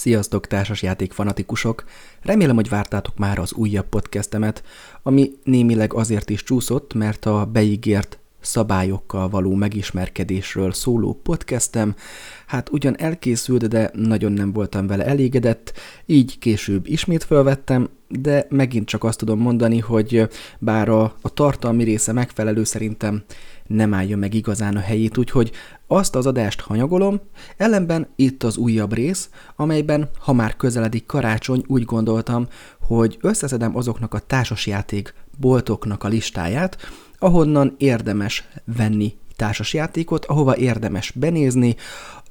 Sziasztok, társasjáték fanatikusok! Remélem, hogy vártátok már az újabb podcastemet, ami némileg azért is csúszott, mert a beígért szabályokkal való megismerkedésről szóló podcastem, hát ugyan elkészült, de nagyon nem voltam vele elégedett, így később ismét felvettem, de megint csak azt tudom mondani, hogy bár a, a tartalmi része megfelelő szerintem nem állja meg igazán a helyét, úgyhogy azt az adást hanyagolom, ellenben itt az újabb rész, amelyben, ha már közeledik karácsony, úgy gondoltam, hogy összeszedem azoknak a társasjáték boltoknak a listáját, ahonnan érdemes venni társasjátékot, ahova érdemes benézni,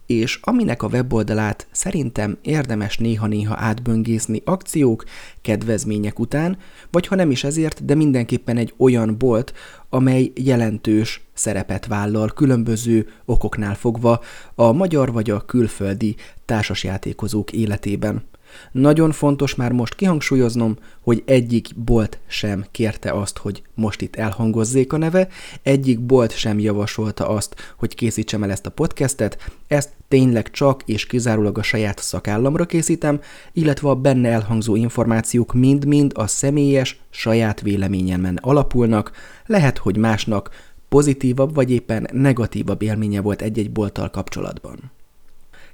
és aminek a weboldalát szerintem érdemes néha-néha átböngészni akciók, kedvezmények után, vagy ha nem is ezért, de mindenképpen egy olyan bolt, amely jelentős szerepet vállal különböző okoknál fogva a magyar vagy a külföldi társasjátékozók életében. Nagyon fontos már most kihangsúlyoznom, hogy egyik bolt sem kérte azt, hogy most itt elhangozzék a neve, egyik bolt sem javasolta azt, hogy készítsem el ezt a podcastet, ezt tényleg csak és kizárólag a saját szakállamra készítem, illetve a benne elhangzó információk mind-mind a személyes, saját véleményemen alapulnak, lehet, hogy másnak pozitívabb vagy éppen negatívabb élménye volt egy-egy bolttal kapcsolatban.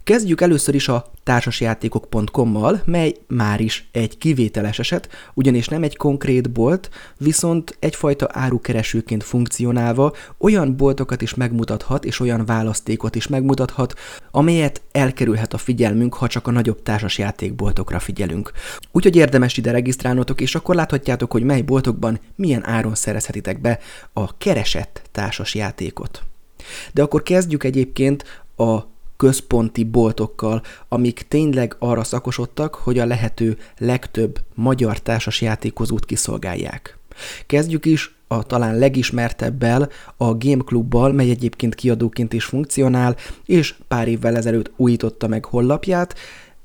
Kezdjük először is a társasjátékok.com-mal, mely már is egy kivételes eset, ugyanis nem egy konkrét bolt, viszont egyfajta árukeresőként funkcionálva olyan boltokat is megmutathat, és olyan választékot is megmutathat, amelyet elkerülhet a figyelmünk, ha csak a nagyobb társasjátékboltokra figyelünk. Úgyhogy érdemes ide regisztrálnotok, és akkor láthatjátok, hogy mely boltokban milyen áron szerezhetitek be a keresett társasjátékot. De akkor kezdjük egyébként a központi boltokkal, amik tényleg arra szakosodtak, hogy a lehető legtöbb magyar társas játékozót kiszolgálják. Kezdjük is a talán legismertebbel, a Game Clubbal, mely egyébként kiadóként is funkcionál, és pár évvel ezelőtt újította meg hollapját,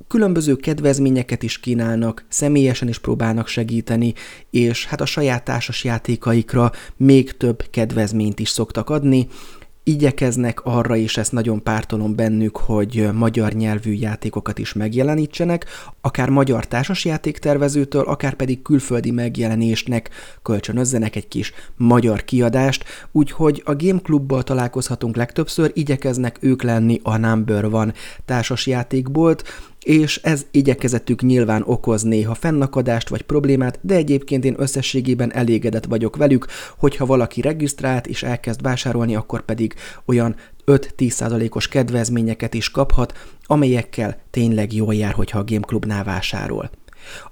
különböző kedvezményeket is kínálnak, személyesen is próbálnak segíteni, és hát a saját társas játékaikra még több kedvezményt is szoktak adni, igyekeznek arra, és ezt nagyon pártolom bennük, hogy magyar nyelvű játékokat is megjelenítsenek, akár magyar társasjátéktervezőtől, akár pedig külföldi megjelenésnek kölcsönözzenek egy kis magyar kiadást, úgyhogy a Game Clubbal találkozhatunk legtöbbször, igyekeznek ők lenni a number van társasjátékbolt, és ez igyekezetük nyilván okoz néha fennakadást vagy problémát, de egyébként én összességében elégedett vagyok velük, hogyha valaki regisztrált és elkezd vásárolni, akkor pedig olyan 5-10%-os kedvezményeket is kaphat, amelyekkel tényleg jól jár, hogyha a Game Clubnál vásárol.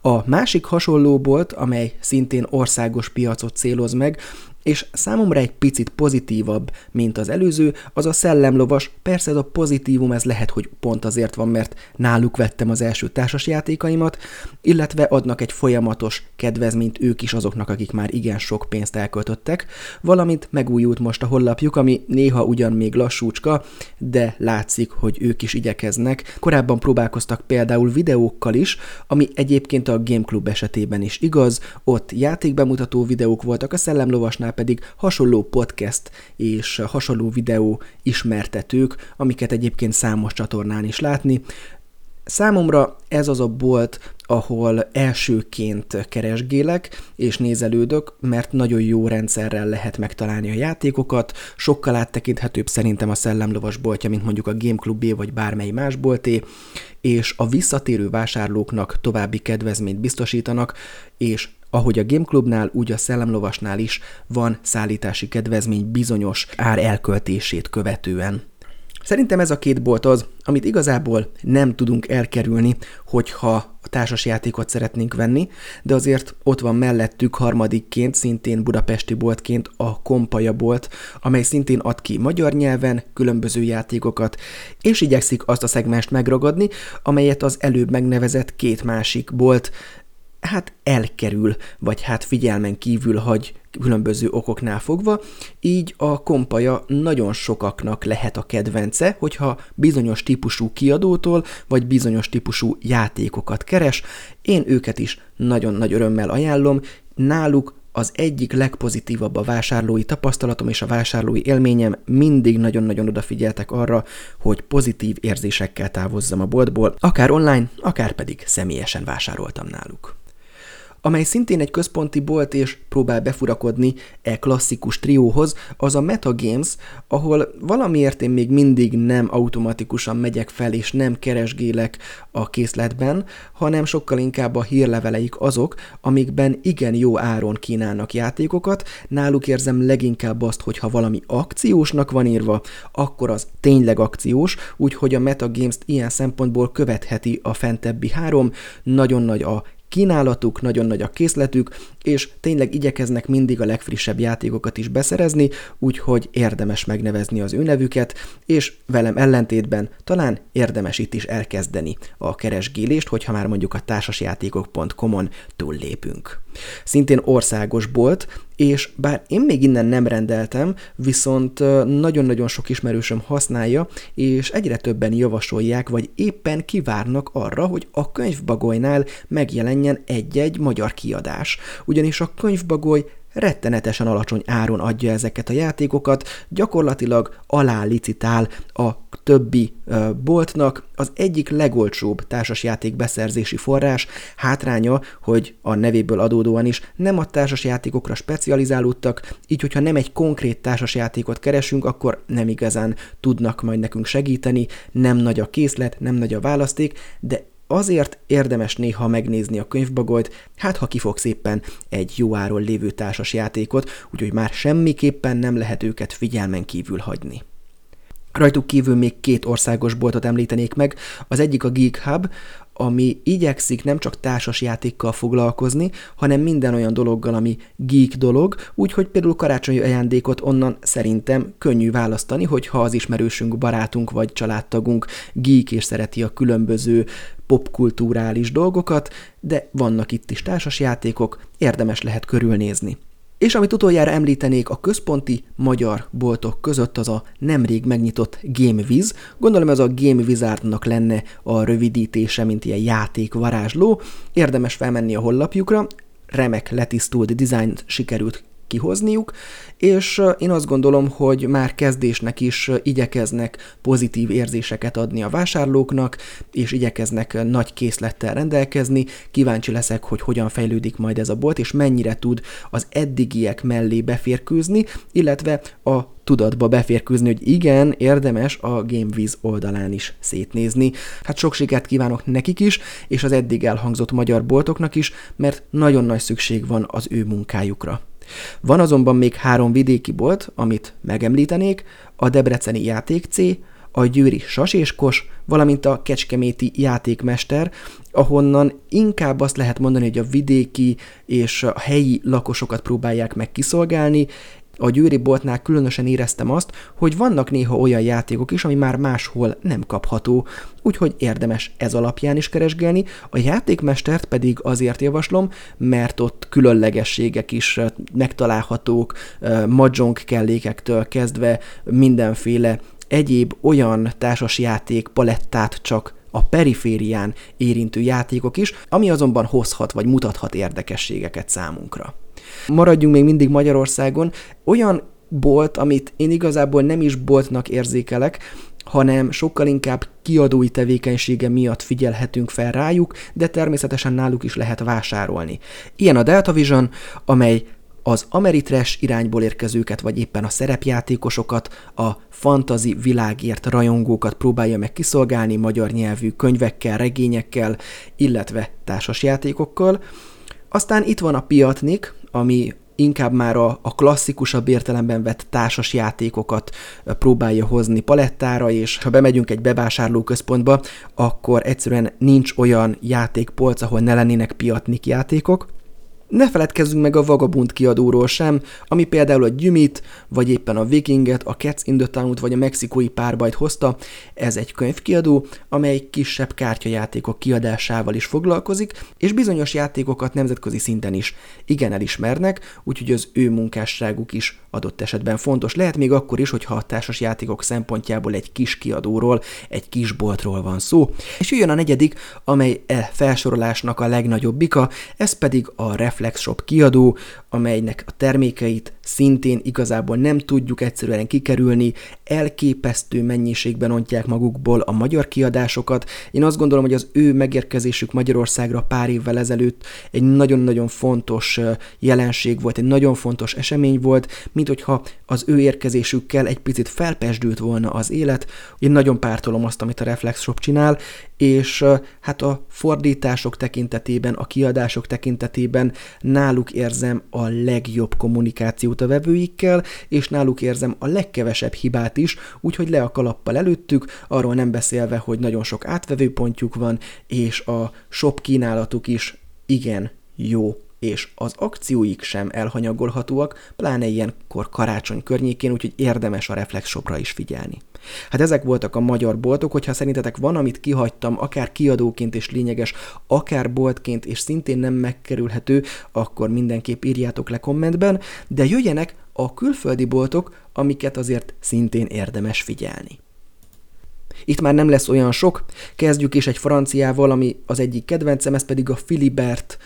A másik hasonló bolt, amely szintén országos piacot céloz meg, és számomra egy picit pozitívabb, mint az előző, az a szellemlovas, persze ez a pozitívum ez lehet, hogy pont azért van, mert náluk vettem az első társasjátékaimat, illetve adnak egy folyamatos kedvezményt ők is azoknak, akik már igen sok pénzt elköltöttek, valamint megújult most a hollapjuk, ami néha ugyan még lassúcska, de látszik, hogy ők is igyekeznek. Korábban próbálkoztak például videókkal is, ami egyébként a Game Club esetében is igaz, ott játékbemutató videók voltak, a szellemlovasnál pedig hasonló podcast és hasonló videó ismertetők, amiket egyébként számos csatornán is látni. Számomra ez az a bolt, ahol elsőként keresgélek és nézelődök, mert nagyon jó rendszerrel lehet megtalálni a játékokat, sokkal áttekinthetőbb szerintem a Szellemlovas boltja, mint mondjuk a Game Clubé vagy bármely más bolté, és a visszatérő vásárlóknak további kedvezményt biztosítanak, és ahogy a Game Clubnál, úgy a Szellemlovasnál is van szállítási kedvezmény bizonyos ár elköltését követően. Szerintem ez a két bolt az, amit igazából nem tudunk elkerülni, hogyha a társasjátékot szeretnénk venni, de azért ott van mellettük harmadikként, szintén budapesti boltként a Kompaja bolt, amely szintén ad ki magyar nyelven különböző játékokat, és igyekszik azt a szegmest megragadni, amelyet az előbb megnevezett két másik bolt hát elkerül, vagy hát figyelmen kívül hagy különböző okoknál fogva, így a kompaja nagyon sokaknak lehet a kedvence, hogyha bizonyos típusú kiadótól, vagy bizonyos típusú játékokat keres. Én őket is nagyon nagy örömmel ajánlom, náluk az egyik legpozitívabb a vásárlói tapasztalatom és a vásárlói élményem, mindig nagyon-nagyon odafigyeltek arra, hogy pozitív érzésekkel távozzam a boltból, akár online, akár pedig személyesen vásároltam náluk amely szintén egy központi bolt és próbál befurakodni e klasszikus trióhoz, az a Metagames, ahol valamiért én még mindig nem automatikusan megyek fel és nem keresgélek a készletben, hanem sokkal inkább a hírleveleik azok, amikben igen jó áron kínálnak játékokat. Náluk érzem leginkább azt, hogy ha valami akciósnak van írva, akkor az tényleg akciós, úgyhogy a Metagames-t ilyen szempontból követheti a fentebbi három, nagyon nagy a kínálatuk, nagyon nagy a készletük, és tényleg igyekeznek mindig a legfrissebb játékokat is beszerezni, úgyhogy érdemes megnevezni az ő nevüket, és velem ellentétben talán érdemes itt is elkezdeni a keresgélést, hogyha már mondjuk a társasjátékok.com-on túllépünk. Szintén országos bolt, és bár én még innen nem rendeltem, viszont nagyon-nagyon sok ismerősöm használja, és egyre többen javasolják, vagy éppen kivárnak arra, hogy a könyvbagolynál megjelenjen egy-egy magyar kiadás. Ugyanis a könyvbagoly rettenetesen alacsony áron adja ezeket a játékokat, gyakorlatilag alá licitál a többi boltnak. Az egyik legolcsóbb társasjáték beszerzési forrás hátránya, hogy a nevéből adódóan is nem a társasjátékokra specializálódtak, így hogyha nem egy konkrét társasjátékot keresünk, akkor nem igazán tudnak majd nekünk segíteni, nem nagy a készlet, nem nagy a választék, de Azért érdemes néha megnézni a könyvbagolyt, hát ha kifogsz éppen egy jó áron lévő társas játékot, úgyhogy már semmiképpen nem lehet őket figyelmen kívül hagyni. Rajtuk kívül még két országos boltot említenék meg, az egyik a Geek Hub, ami igyekszik nem csak társas játékkal foglalkozni, hanem minden olyan dologgal, ami geek dolog, úgyhogy például karácsonyi ajándékot onnan szerintem könnyű választani, hogyha az ismerősünk, barátunk vagy családtagunk geek és szereti a különböző popkulturális dolgokat, de vannak itt is társasjátékok, érdemes lehet körülnézni. És amit utoljára említenék a központi magyar boltok között, az a nemrég megnyitott GameWiz. Gondolom ez a Game Wizardnak lenne a rövidítése, mint ilyen játék varázsló. Érdemes felmenni a hollapjukra, remek letisztult dizájnt sikerült kihozniuk, és én azt gondolom, hogy már kezdésnek is igyekeznek pozitív érzéseket adni a vásárlóknak, és igyekeznek nagy készlettel rendelkezni. Kíváncsi leszek, hogy hogyan fejlődik majd ez a bolt, és mennyire tud az eddigiek mellé beférkőzni, illetve a tudatba beférkőzni, hogy igen, érdemes a GameWiz oldalán is szétnézni. Hát sok sikert kívánok nekik is, és az eddig elhangzott magyar boltoknak is, mert nagyon nagy szükség van az ő munkájukra. Van azonban még három vidéki bolt, amit megemlítenék, a Debreceni Játék C, a Győri Saséskos, valamint a Kecskeméti Játékmester, ahonnan inkább azt lehet mondani, hogy a vidéki és a helyi lakosokat próbálják meg kiszolgálni, a Győri boltnál különösen éreztem azt, hogy vannak néha olyan játékok is, ami már máshol nem kapható, úgyhogy érdemes ez alapján is keresgélni. A játékmestert pedig azért javaslom, mert ott különlegességek is megtalálhatók, mahjong kellékektől kezdve mindenféle egyéb olyan társasjáték palettát csak a periférián érintő játékok is, ami azonban hozhat vagy mutathat érdekességeket számunkra. Maradjunk még mindig Magyarországon. Olyan bolt, amit én igazából nem is boltnak érzékelek, hanem sokkal inkább kiadói tevékenysége miatt figyelhetünk fel rájuk, de természetesen náluk is lehet vásárolni. Ilyen a Delta Vision, amely az Ameritrash irányból érkezőket, vagy éppen a szerepjátékosokat, a fantazi világért rajongókat próbálja meg kiszolgálni magyar nyelvű könyvekkel, regényekkel, illetve társasjátékokkal. Aztán itt van a Piatnik, ami inkább már a, a klasszikusabb értelemben vett társas játékokat próbálja hozni palettára, és ha bemegyünk egy bevásárlóközpontba, akkor egyszerűen nincs olyan játékpolc, ahol ne lennének piatnik játékok, ne feledkezzünk meg a Vagabund kiadóról sem, ami például a Gyümit, vagy éppen a Vikinget, a Cats in the town vagy a mexikói párbajt hozta. Ez egy könyvkiadó, amely kisebb kártyajátékok kiadásával is foglalkozik, és bizonyos játékokat nemzetközi szinten is igen elismernek, úgyhogy az ő munkásságuk is adott esetben fontos. Lehet még akkor is, hogyha a társas játékok szempontjából egy kis kiadóról, egy kis boltról van szó. És jöjjön a negyedik, amely e felsorolásnak a legnagyobbika, ez pedig a Ref Reflex Shop kiadó, amelynek a termékeit szintén igazából nem tudjuk egyszerűen kikerülni, elképesztő mennyiségben ontják magukból a magyar kiadásokat. Én azt gondolom, hogy az ő megérkezésük Magyarországra pár évvel ezelőtt egy nagyon-nagyon fontos jelenség volt, egy nagyon fontos esemény volt, mint hogyha az ő érkezésükkel egy picit felpesdült volna az élet. Én nagyon pártolom azt, amit a Reflex Shop csinál, és hát a fordítások tekintetében, a kiadások tekintetében náluk érzem a legjobb kommunikációt a vevőikkel, és náluk érzem a legkevesebb hibát is, úgyhogy le a kalappal előttük, arról nem beszélve, hogy nagyon sok átvevőpontjuk van, és a shop kínálatuk is igen jó és az akcióik sem elhanyagolhatóak, pláne ilyenkor karácsony környékén, úgyhogy érdemes a Reflex Shopra is figyelni. Hát ezek voltak a magyar boltok, hogyha szerintetek van, amit kihagytam, akár kiadóként és lényeges, akár boltként és szintén nem megkerülhető, akkor mindenképp írjátok le kommentben, de jöjjenek a külföldi boltok, amiket azért szintén érdemes figyelni. Itt már nem lesz olyan sok, kezdjük is egy franciával, ami az egyik kedvencem, ez pedig a Philibert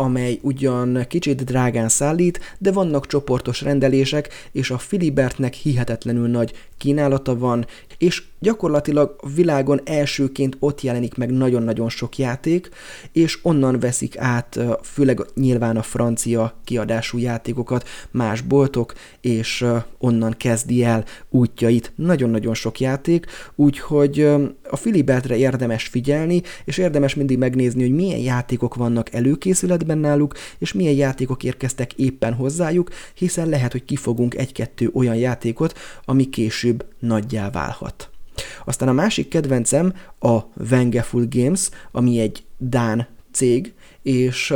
amely ugyan kicsit drágán szállít, de vannak csoportos rendelések, és a Filibertnek hihetetlenül nagy kínálata van, és gyakorlatilag világon elsőként ott jelenik meg nagyon-nagyon sok játék, és onnan veszik át főleg nyilván a francia kiadású játékokat más boltok, és onnan kezdi el útjait nagyon-nagyon sok játék, úgyhogy a Filibertre érdemes figyelni, és érdemes mindig megnézni, hogy milyen játékok vannak előkészületben náluk, és milyen játékok érkeztek éppen hozzájuk, hiszen lehet, hogy kifogunk egy-kettő olyan játékot, ami később nagyjá válhat. Aztán a másik kedvencem a Vengeful Games, ami egy Dán cég, és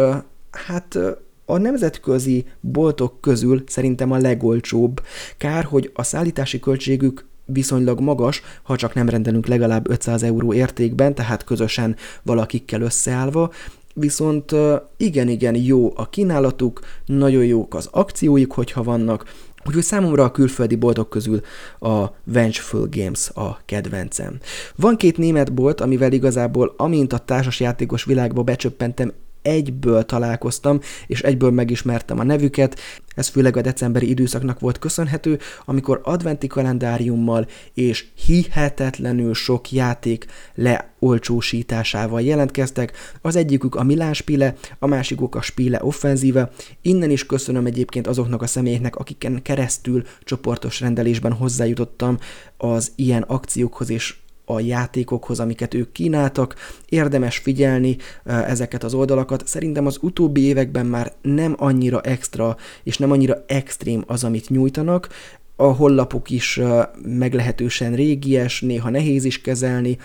hát a nemzetközi boltok közül szerintem a legolcsóbb. Kár, hogy a szállítási költségük viszonylag magas, ha csak nem rendelünk legalább 500 euró értékben, tehát közösen valakikkel összeállva, viszont igen-igen jó a kínálatuk, nagyon jók az akcióik, hogyha vannak, Úgyhogy számomra a külföldi boltok közül a Vengeful Games a kedvencem. Van két német bolt, amivel igazából amint a társasjátékos világba becsöppentem, egyből találkoztam, és egyből megismertem a nevüket. Ez főleg a decemberi időszaknak volt köszönhető, amikor adventi kalendáriummal és hihetetlenül sok játék leolcsósításával jelentkeztek. Az egyikük a Milán Spile, a másikuk a Spile offenzíve. Innen is köszönöm egyébként azoknak a személyeknek, akiken keresztül csoportos rendelésben hozzájutottam az ilyen akciókhoz és a játékokhoz, amiket ők kínáltak. Érdemes figyelni ezeket az oldalakat. Szerintem az utóbbi években már nem annyira extra és nem annyira extrém az, amit nyújtanak. A hollapok is meglehetősen régies, néha nehéz is kezelni,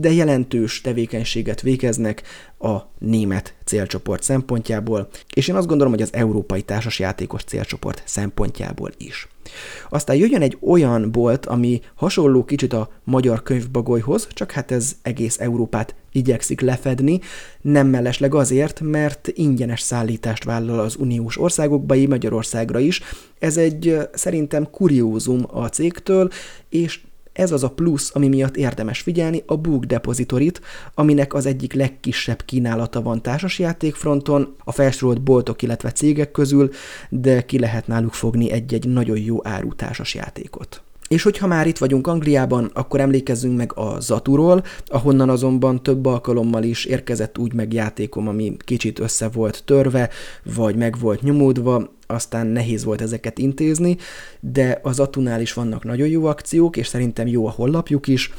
de jelentős tevékenységet végeznek a német célcsoport szempontjából, és én azt gondolom, hogy az európai társasjátékos célcsoport szempontjából is. Aztán jöjjön egy olyan bolt, ami hasonló kicsit a magyar könyvbagolyhoz, csak hát ez egész Európát igyekszik lefedni, nem mellesleg azért, mert ingyenes szállítást vállal az uniós országokba, így Magyarországra is. Ez egy szerintem kuriózum a cégtől, és ez az a plusz, ami miatt érdemes figyelni, a Book Depositorit, aminek az egyik legkisebb kínálata van társasjátékfronton, a felsorolt boltok, illetve cégek közül, de ki lehet náluk fogni egy-egy nagyon jó áru társasjátékot. És hogyha már itt vagyunk Angliában, akkor emlékezzünk meg a Zaturól, ahonnan azonban több alkalommal is érkezett úgy meg játékom, ami kicsit össze volt törve, vagy meg volt nyomódva, aztán nehéz volt ezeket intézni, de az Atunál is vannak nagyon jó akciók, és szerintem jó a hollapjuk is,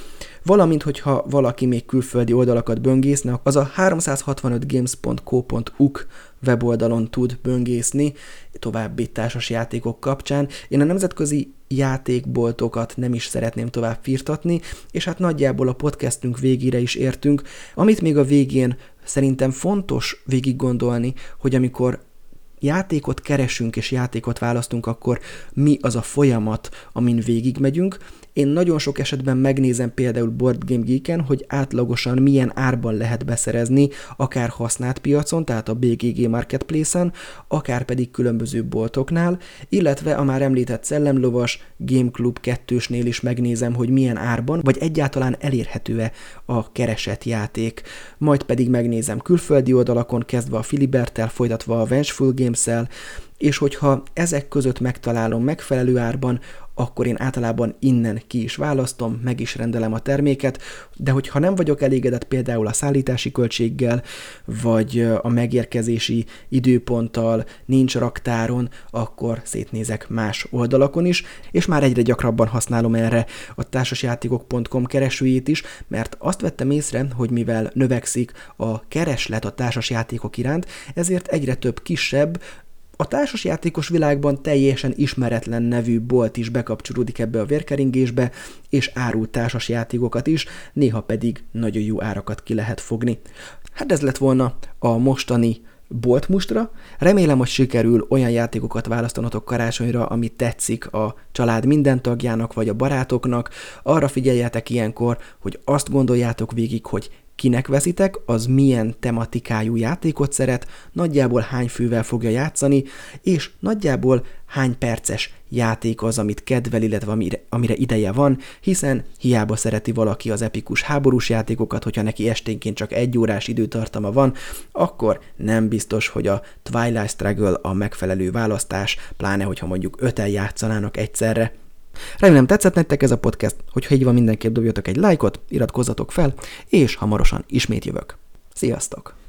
valamint, hogyha valaki még külföldi oldalakat böngészne, az a 365games.co.uk weboldalon tud böngészni további társas játékok kapcsán. Én a nemzetközi játékboltokat nem is szeretném tovább firtatni, és hát nagyjából a podcastünk végére is értünk, amit még a végén szerintem fontos végig gondolni, hogy amikor játékot keresünk és játékot választunk, akkor mi az a folyamat, amin végigmegyünk, én nagyon sok esetben megnézem például Board Game Geek-en, hogy átlagosan milyen árban lehet beszerezni, akár használt piacon, tehát a BGG Marketplace-en, akár pedig különböző boltoknál, illetve a már említett Szellemlovas Game Club 2-snél is megnézem, hogy milyen árban, vagy egyáltalán elérhető-e a keresett játék. Majd pedig megnézem külföldi oldalakon, kezdve a Filibertel, folytatva a Vengeful Games-el, és hogyha ezek között megtalálom megfelelő árban, akkor én általában innen ki is választom, meg is rendelem a terméket, de hogyha nem vagyok elégedett például a szállítási költséggel, vagy a megérkezési időponttal, nincs raktáron, akkor szétnézek más oldalakon is, és már egyre gyakrabban használom erre a társasjátékok.com keresőjét is, mert azt vettem észre, hogy mivel növekszik a kereslet a társasjátékok iránt, ezért egyre több kisebb, a társasjátékos világban teljesen ismeretlen nevű bolt is bekapcsolódik ebbe a vérkeringésbe, és árul társasjátékokat is, néha pedig nagyon jó árakat ki lehet fogni. Hát ez lett volna a mostani boltmustra. Remélem, hogy sikerül olyan játékokat választanatok karácsonyra, ami tetszik a család minden tagjának vagy a barátoknak. Arra figyeljetek ilyenkor, hogy azt gondoljátok végig, hogy kinek veszitek, az milyen tematikájú játékot szeret, nagyjából hány fővel fogja játszani, és nagyjából hány perces játék az, amit kedvel, illetve amire, amire ideje van, hiszen hiába szereti valaki az epikus háborús játékokat, hogyha neki esténként csak egy órás időtartama van, akkor nem biztos, hogy a Twilight Struggle a megfelelő választás, pláne hogyha mondjuk öten játszanának egyszerre. Remélem tetszett nektek ez a podcast, hogyha így van mindenképp dobjatok egy lájkot, iratkozzatok fel, és hamarosan ismét jövök. Sziasztok!